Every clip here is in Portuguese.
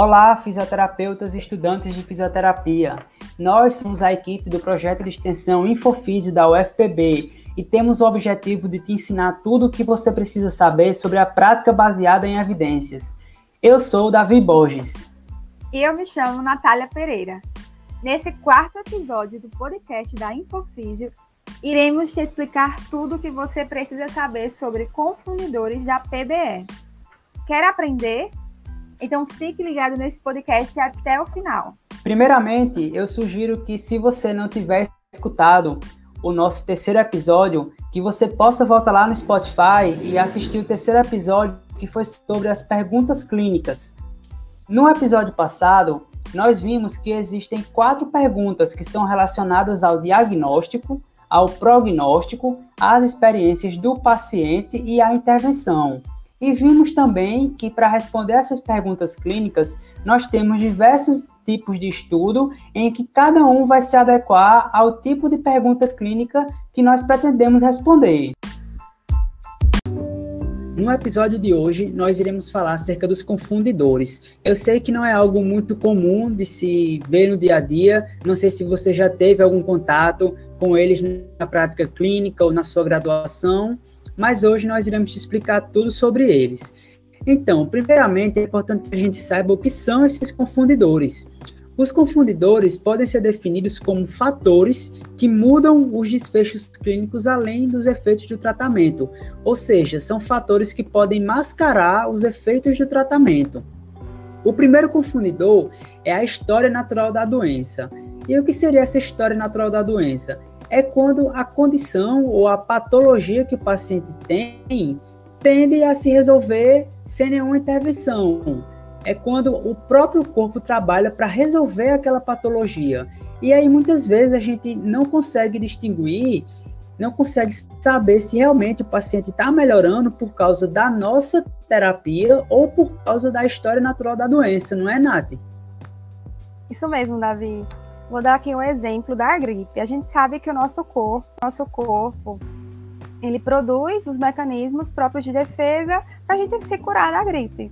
Olá, fisioterapeutas e estudantes de fisioterapia. Nós somos a equipe do projeto de extensão Infofísio da UFPB e temos o objetivo de te ensinar tudo o que você precisa saber sobre a prática baseada em evidências. Eu sou Davi Borges. E eu me chamo Natália Pereira. Nesse quarto episódio do podcast da Infofísio, iremos te explicar tudo o que você precisa saber sobre confundidores da PBE. Quer aprender? Então fique ligado nesse podcast até o final. Primeiramente, eu sugiro que se você não tiver escutado o nosso terceiro episódio, que você possa voltar lá no Spotify e assistir o terceiro episódio que foi sobre as perguntas clínicas. No episódio passado, nós vimos que existem quatro perguntas que são relacionadas ao diagnóstico, ao prognóstico, às experiências do paciente e à intervenção. E vimos também que para responder essas perguntas clínicas, nós temos diversos tipos de estudo em que cada um vai se adequar ao tipo de pergunta clínica que nós pretendemos responder. No episódio de hoje, nós iremos falar acerca dos confundidores. Eu sei que não é algo muito comum de se ver no dia a dia, não sei se você já teve algum contato com eles na prática clínica ou na sua graduação, mas hoje nós iremos te explicar tudo sobre eles. Então, primeiramente, é importante que a gente saiba o que são esses confundidores. Os confundidores podem ser definidos como fatores que mudam os desfechos clínicos além dos efeitos do tratamento, ou seja, são fatores que podem mascarar os efeitos do tratamento. O primeiro confundidor é a história natural da doença. E o que seria essa história natural da doença? É quando a condição ou a patologia que o paciente tem tende a se resolver sem nenhuma intervenção. É quando o próprio corpo trabalha para resolver aquela patologia. E aí muitas vezes a gente não consegue distinguir, não consegue saber se realmente o paciente está melhorando por causa da nossa terapia ou por causa da história natural da doença, não é, Nath? Isso mesmo, Davi. Vou dar aqui um exemplo da gripe. A gente sabe que o nosso corpo, nosso corpo, ele produz os mecanismos próprios de defesa para a gente se curar da gripe.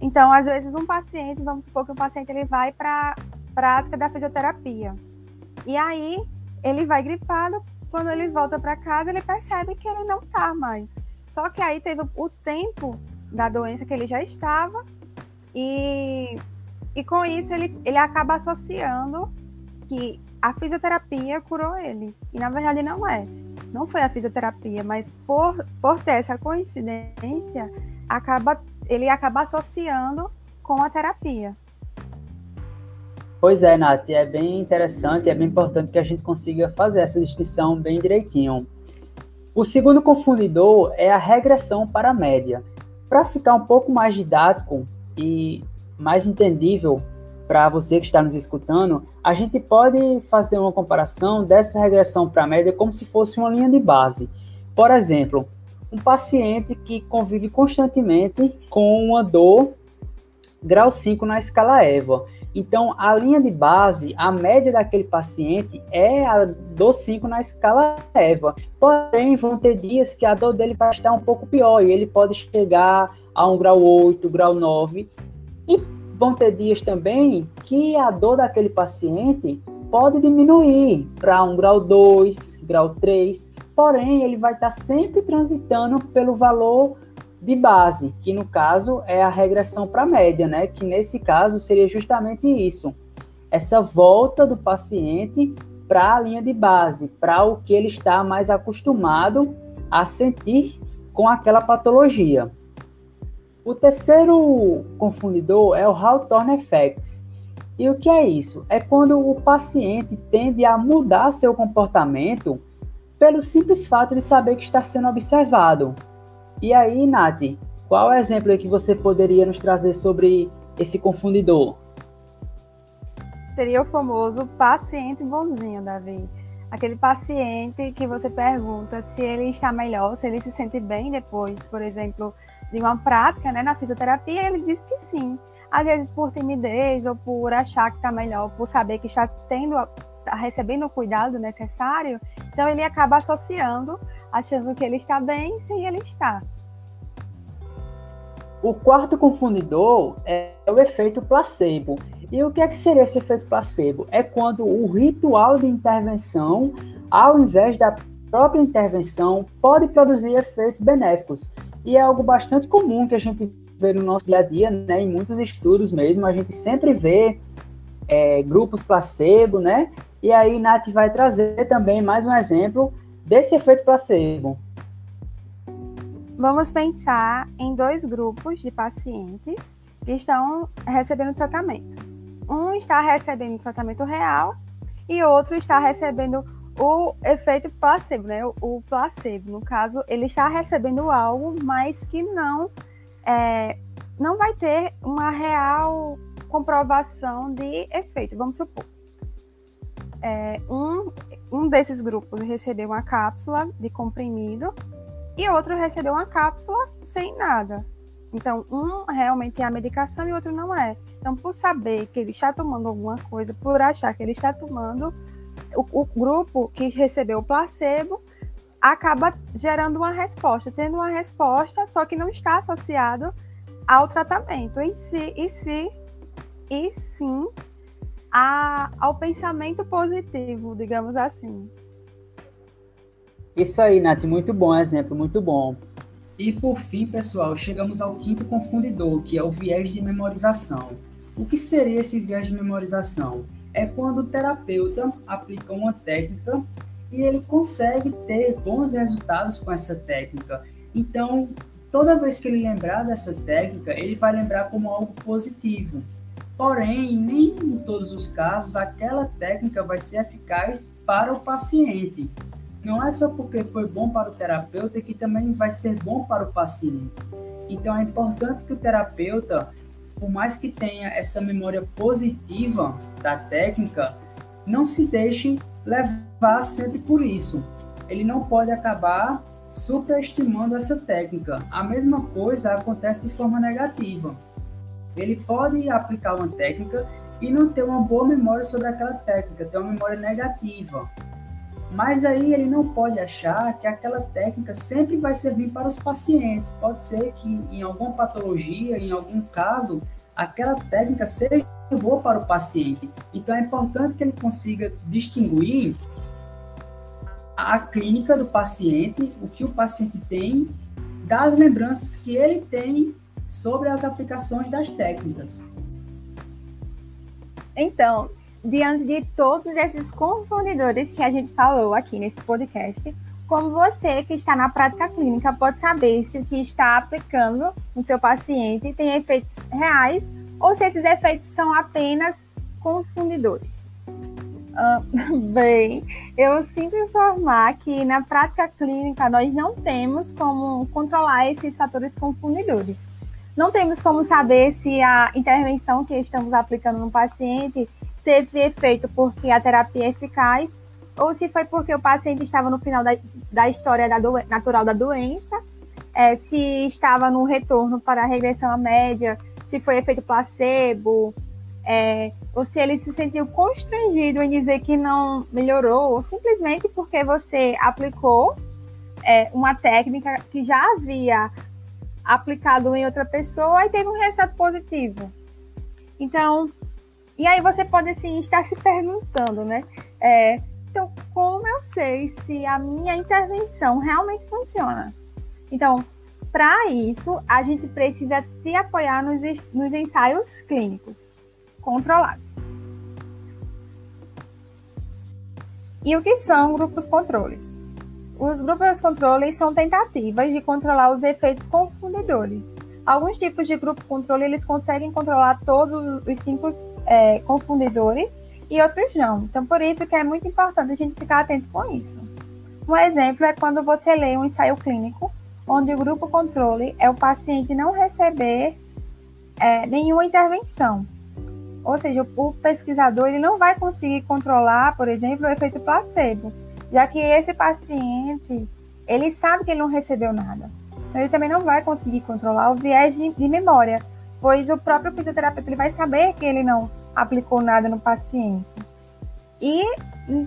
Então, às vezes, um paciente, vamos supor que um paciente ele vai para prática da fisioterapia. E aí, ele vai gripado, quando ele volta para casa, ele percebe que ele não está mais. Só que aí teve o tempo da doença que ele já estava, e, e com isso ele, ele acaba associando que a fisioterapia curou ele. E na verdade não é. Não foi a fisioterapia, mas por, por ter essa coincidência, acaba, ele acaba associando com a terapia. Pois é, Nath, é bem interessante, é bem importante que a gente consiga fazer essa distinção bem direitinho. O segundo confundidor é a regressão para a média. Para ficar um pouco mais didático e mais entendível para você que está nos escutando, a gente pode fazer uma comparação dessa regressão para a média como se fosse uma linha de base. Por exemplo, um paciente que convive constantemente com uma dor grau 5 na escala EVA. Então, a linha de base, a média daquele paciente é a dor 5 na escala EVA. Porém, vão ter dias que a dor dele vai estar um pouco pior e ele pode chegar a um grau 8, grau 9. E vão ter dias também que a dor daquele paciente pode diminuir para um grau 2, grau 3, porém ele vai estar tá sempre transitando pelo valor de base, que no caso é a regressão para a média, né? Que nesse caso seria justamente isso. Essa volta do paciente para a linha de base, para o que ele está mais acostumado a sentir com aquela patologia. O terceiro confundidor é o Hawthorne Effect. E o que é isso? É quando o paciente tende a mudar seu comportamento pelo simples fato de saber que está sendo observado. E aí, Nath, qual é o exemplo que você poderia nos trazer sobre esse confundidor? Seria o famoso paciente bonzinho, Davi. Aquele paciente que você pergunta se ele está melhor, se ele se sente bem depois, por exemplo, de uma prática né, na fisioterapia, ele diz que sim. Às vezes por timidez ou por achar que está melhor, por saber que está tendo, está recebendo o cuidado necessário, então ele acaba associando, achando que ele está bem sem ele estar. O quarto confundidor é o efeito placebo. E o que é que seria esse efeito placebo? É quando o ritual de intervenção, ao invés da própria intervenção, pode produzir efeitos benéficos. E é algo bastante comum que a gente vê no nosso dia a dia, né? Em muitos estudos mesmo, a gente sempre vê é, grupos placebo, né? E aí Nath vai trazer também mais um exemplo desse efeito placebo. Vamos pensar em dois grupos de pacientes que estão recebendo tratamento. Um está recebendo tratamento real e outro está recebendo o efeito placebo, né? O, placebo, no caso, ele está recebendo algo, mas que não é, não vai ter uma real comprovação de efeito. Vamos supor, é, um, um desses grupos recebeu uma cápsula de comprimido e outro recebeu uma cápsula sem nada. Então, um realmente é a medicação e outro não é. Então, por saber que ele está tomando alguma coisa, por achar que ele está tomando, o, o grupo que recebeu o placebo acaba gerando uma resposta, tendo uma resposta, só que não está associado ao tratamento em si, e si, e sim a, ao pensamento positivo, digamos assim. Isso aí, Nath, muito bom exemplo, muito bom. E por fim, pessoal, chegamos ao quinto confundidor, que é o viés de memorização. O que seria esse viés de memorização? É quando o terapeuta aplica uma técnica e ele consegue ter bons resultados com essa técnica. Então, toda vez que ele lembrar dessa técnica, ele vai lembrar como algo positivo. Porém, nem em todos os casos aquela técnica vai ser eficaz para o paciente não é só porque foi bom para o terapeuta que também vai ser bom para o paciente. Então é importante que o terapeuta, por mais que tenha essa memória positiva da técnica, não se deixe levar sempre por isso. Ele não pode acabar superestimando essa técnica. A mesma coisa acontece de forma negativa. Ele pode aplicar uma técnica e não ter uma boa memória sobre aquela técnica, ter uma memória negativa. Mas aí ele não pode achar que aquela técnica sempre vai servir para os pacientes. Pode ser que em alguma patologia, em algum caso, aquela técnica seja boa para o paciente. Então é importante que ele consiga distinguir a clínica do paciente, o que o paciente tem, das lembranças que ele tem sobre as aplicações das técnicas. Então, diante de todos esses confundidores que a gente falou aqui nesse podcast, como você que está na prática clínica pode saber se o que está aplicando no seu paciente tem efeitos reais ou se esses efeitos são apenas confundidores? Uh, bem, eu sinto informar que na prática clínica nós não temos como controlar esses fatores confundidores. Não temos como saber se a intervenção que estamos aplicando no paciente teve efeito porque a terapia é eficaz ou se foi porque o paciente estava no final da, da história da natural da doença, é, se estava no retorno para a regressão à média, se foi efeito placebo, é, ou se ele se sentiu constrangido em dizer que não melhorou, ou simplesmente porque você aplicou é, uma técnica que já havia aplicado em outra pessoa e teve um resultado positivo. Então, e aí você pode assim estar se perguntando, né? É, como eu sei se a minha intervenção realmente funciona? Então, para isso, a gente precisa se apoiar nos, nos ensaios clínicos controlados. E o que são grupos controles? Os grupos controles são tentativas de controlar os efeitos confundidores. Alguns tipos de grupo controle eles conseguem controlar todos os cinco é, confundidores e outros não. Então, por isso que é muito importante a gente ficar atento com isso. Um exemplo é quando você lê um ensaio clínico, onde o grupo controle é o paciente não receber é, nenhuma intervenção. Ou seja, o pesquisador ele não vai conseguir controlar, por exemplo, o efeito placebo, já que esse paciente ele sabe que ele não recebeu nada. Então, ele também não vai conseguir controlar o viés de, de memória, pois o próprio fisioterapeuta ele vai saber que ele não aplicou nada no paciente. E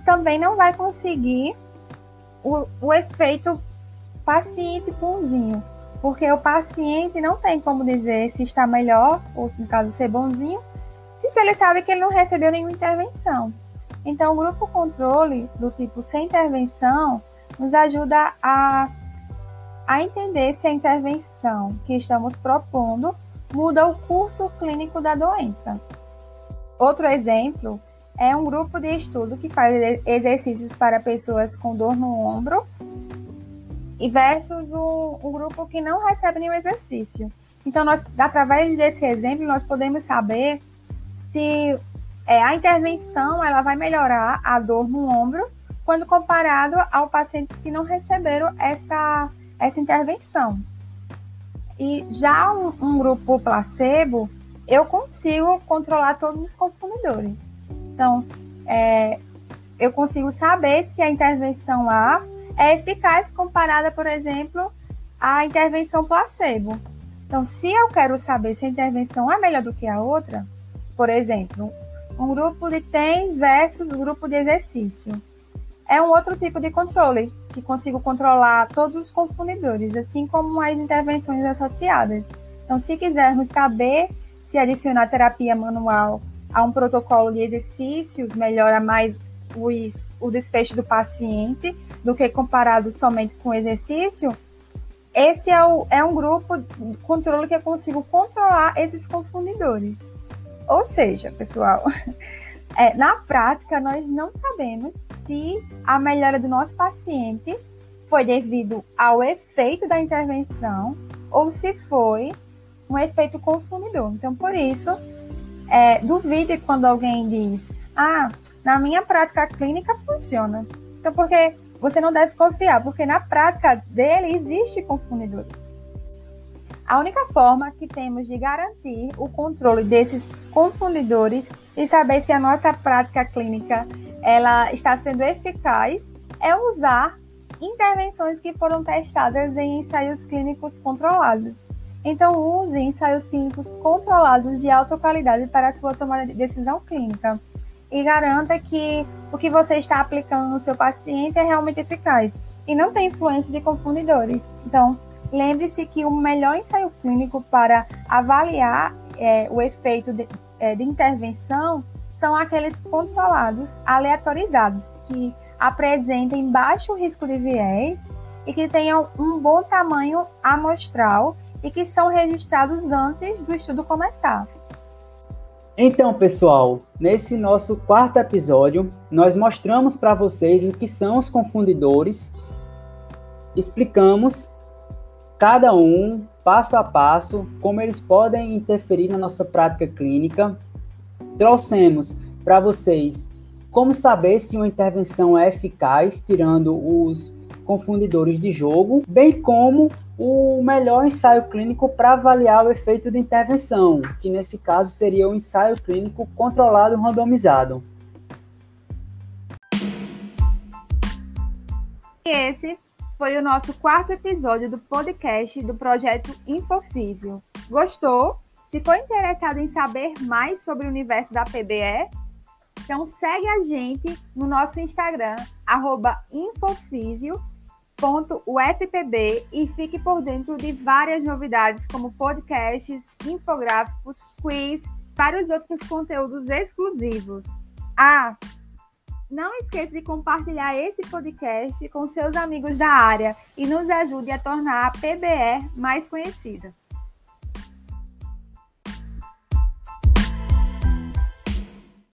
também não vai conseguir o, o efeito paciente bonzinho, porque o paciente não tem como dizer se está melhor, ou no caso ser bonzinho, se ele sabe que ele não recebeu nenhuma intervenção. Então, o grupo controle do tipo sem intervenção nos ajuda a, a entender se a intervenção que estamos propondo muda o curso clínico da doença. Outro exemplo é um grupo de estudo que faz exercícios para pessoas com dor no ombro e versus um, um grupo que não recebe nenhum exercício. Então, nós, através desse exemplo, nós podemos saber se é, a intervenção ela vai melhorar a dor no ombro quando comparado ao pacientes que não receberam essa, essa intervenção. E já um, um grupo placebo, eu consigo controlar todos os confundidores. Então, é, eu consigo saber se a intervenção A é eficaz comparada, por exemplo, à intervenção placebo. Então, se eu quero saber se a intervenção é melhor do que a outra, por exemplo, um grupo de TENS versus grupo de exercício, é um outro tipo de controle, que consigo controlar todos os confundidores, assim como as intervenções associadas. Então, se quisermos saber se adicionar terapia manual a um protocolo de exercícios melhora mais os, o desfecho do paciente do que comparado somente com exercício, esse é, o, é um grupo de controle que eu consigo controlar esses confundidores. Ou seja, pessoal, é, na prática nós não sabemos se a melhora do nosso paciente foi devido ao efeito da intervenção ou se foi um efeito confundidor. Então, por isso, é, duvide quando alguém diz: Ah, na minha prática clínica funciona. Então, porque você não deve confiar, porque na prática dele existe confundidores. A única forma que temos de garantir o controle desses confundidores e saber se a nossa prática clínica ela está sendo eficaz é usar intervenções que foram testadas em ensaios clínicos controlados. Então, use ensaios clínicos controlados de alta qualidade para a sua tomada de decisão clínica e garanta que o que você está aplicando no seu paciente é realmente eficaz e não tem influência de confundidores. Então, lembre-se que o melhor ensaio clínico para avaliar é, o efeito de, é, de intervenção são aqueles controlados, aleatorizados, que apresentem baixo risco de viés e que tenham um bom tamanho amostral e que são registrados antes do estudo começar. Então, pessoal, nesse nosso quarto episódio, nós mostramos para vocês o que são os confundidores, explicamos cada um, passo a passo, como eles podem interferir na nossa prática clínica. Trouxemos para vocês como saber se uma intervenção é eficaz, tirando os confundidores de jogo, bem como o melhor ensaio clínico para avaliar o efeito de intervenção, que nesse caso seria o ensaio clínico controlado randomizado. E esse foi o nosso quarto episódio do podcast do projeto Infofísio. Gostou? Ficou interessado em saber mais sobre o universo da PBE? Então segue a gente no nosso Instagram, arroba Infofísio UFPB e fique por dentro de várias novidades como podcasts, infográficos, quiz, vários outros conteúdos exclusivos. Ah, não esqueça de compartilhar esse podcast com seus amigos da área e nos ajude a tornar a PBE mais conhecida.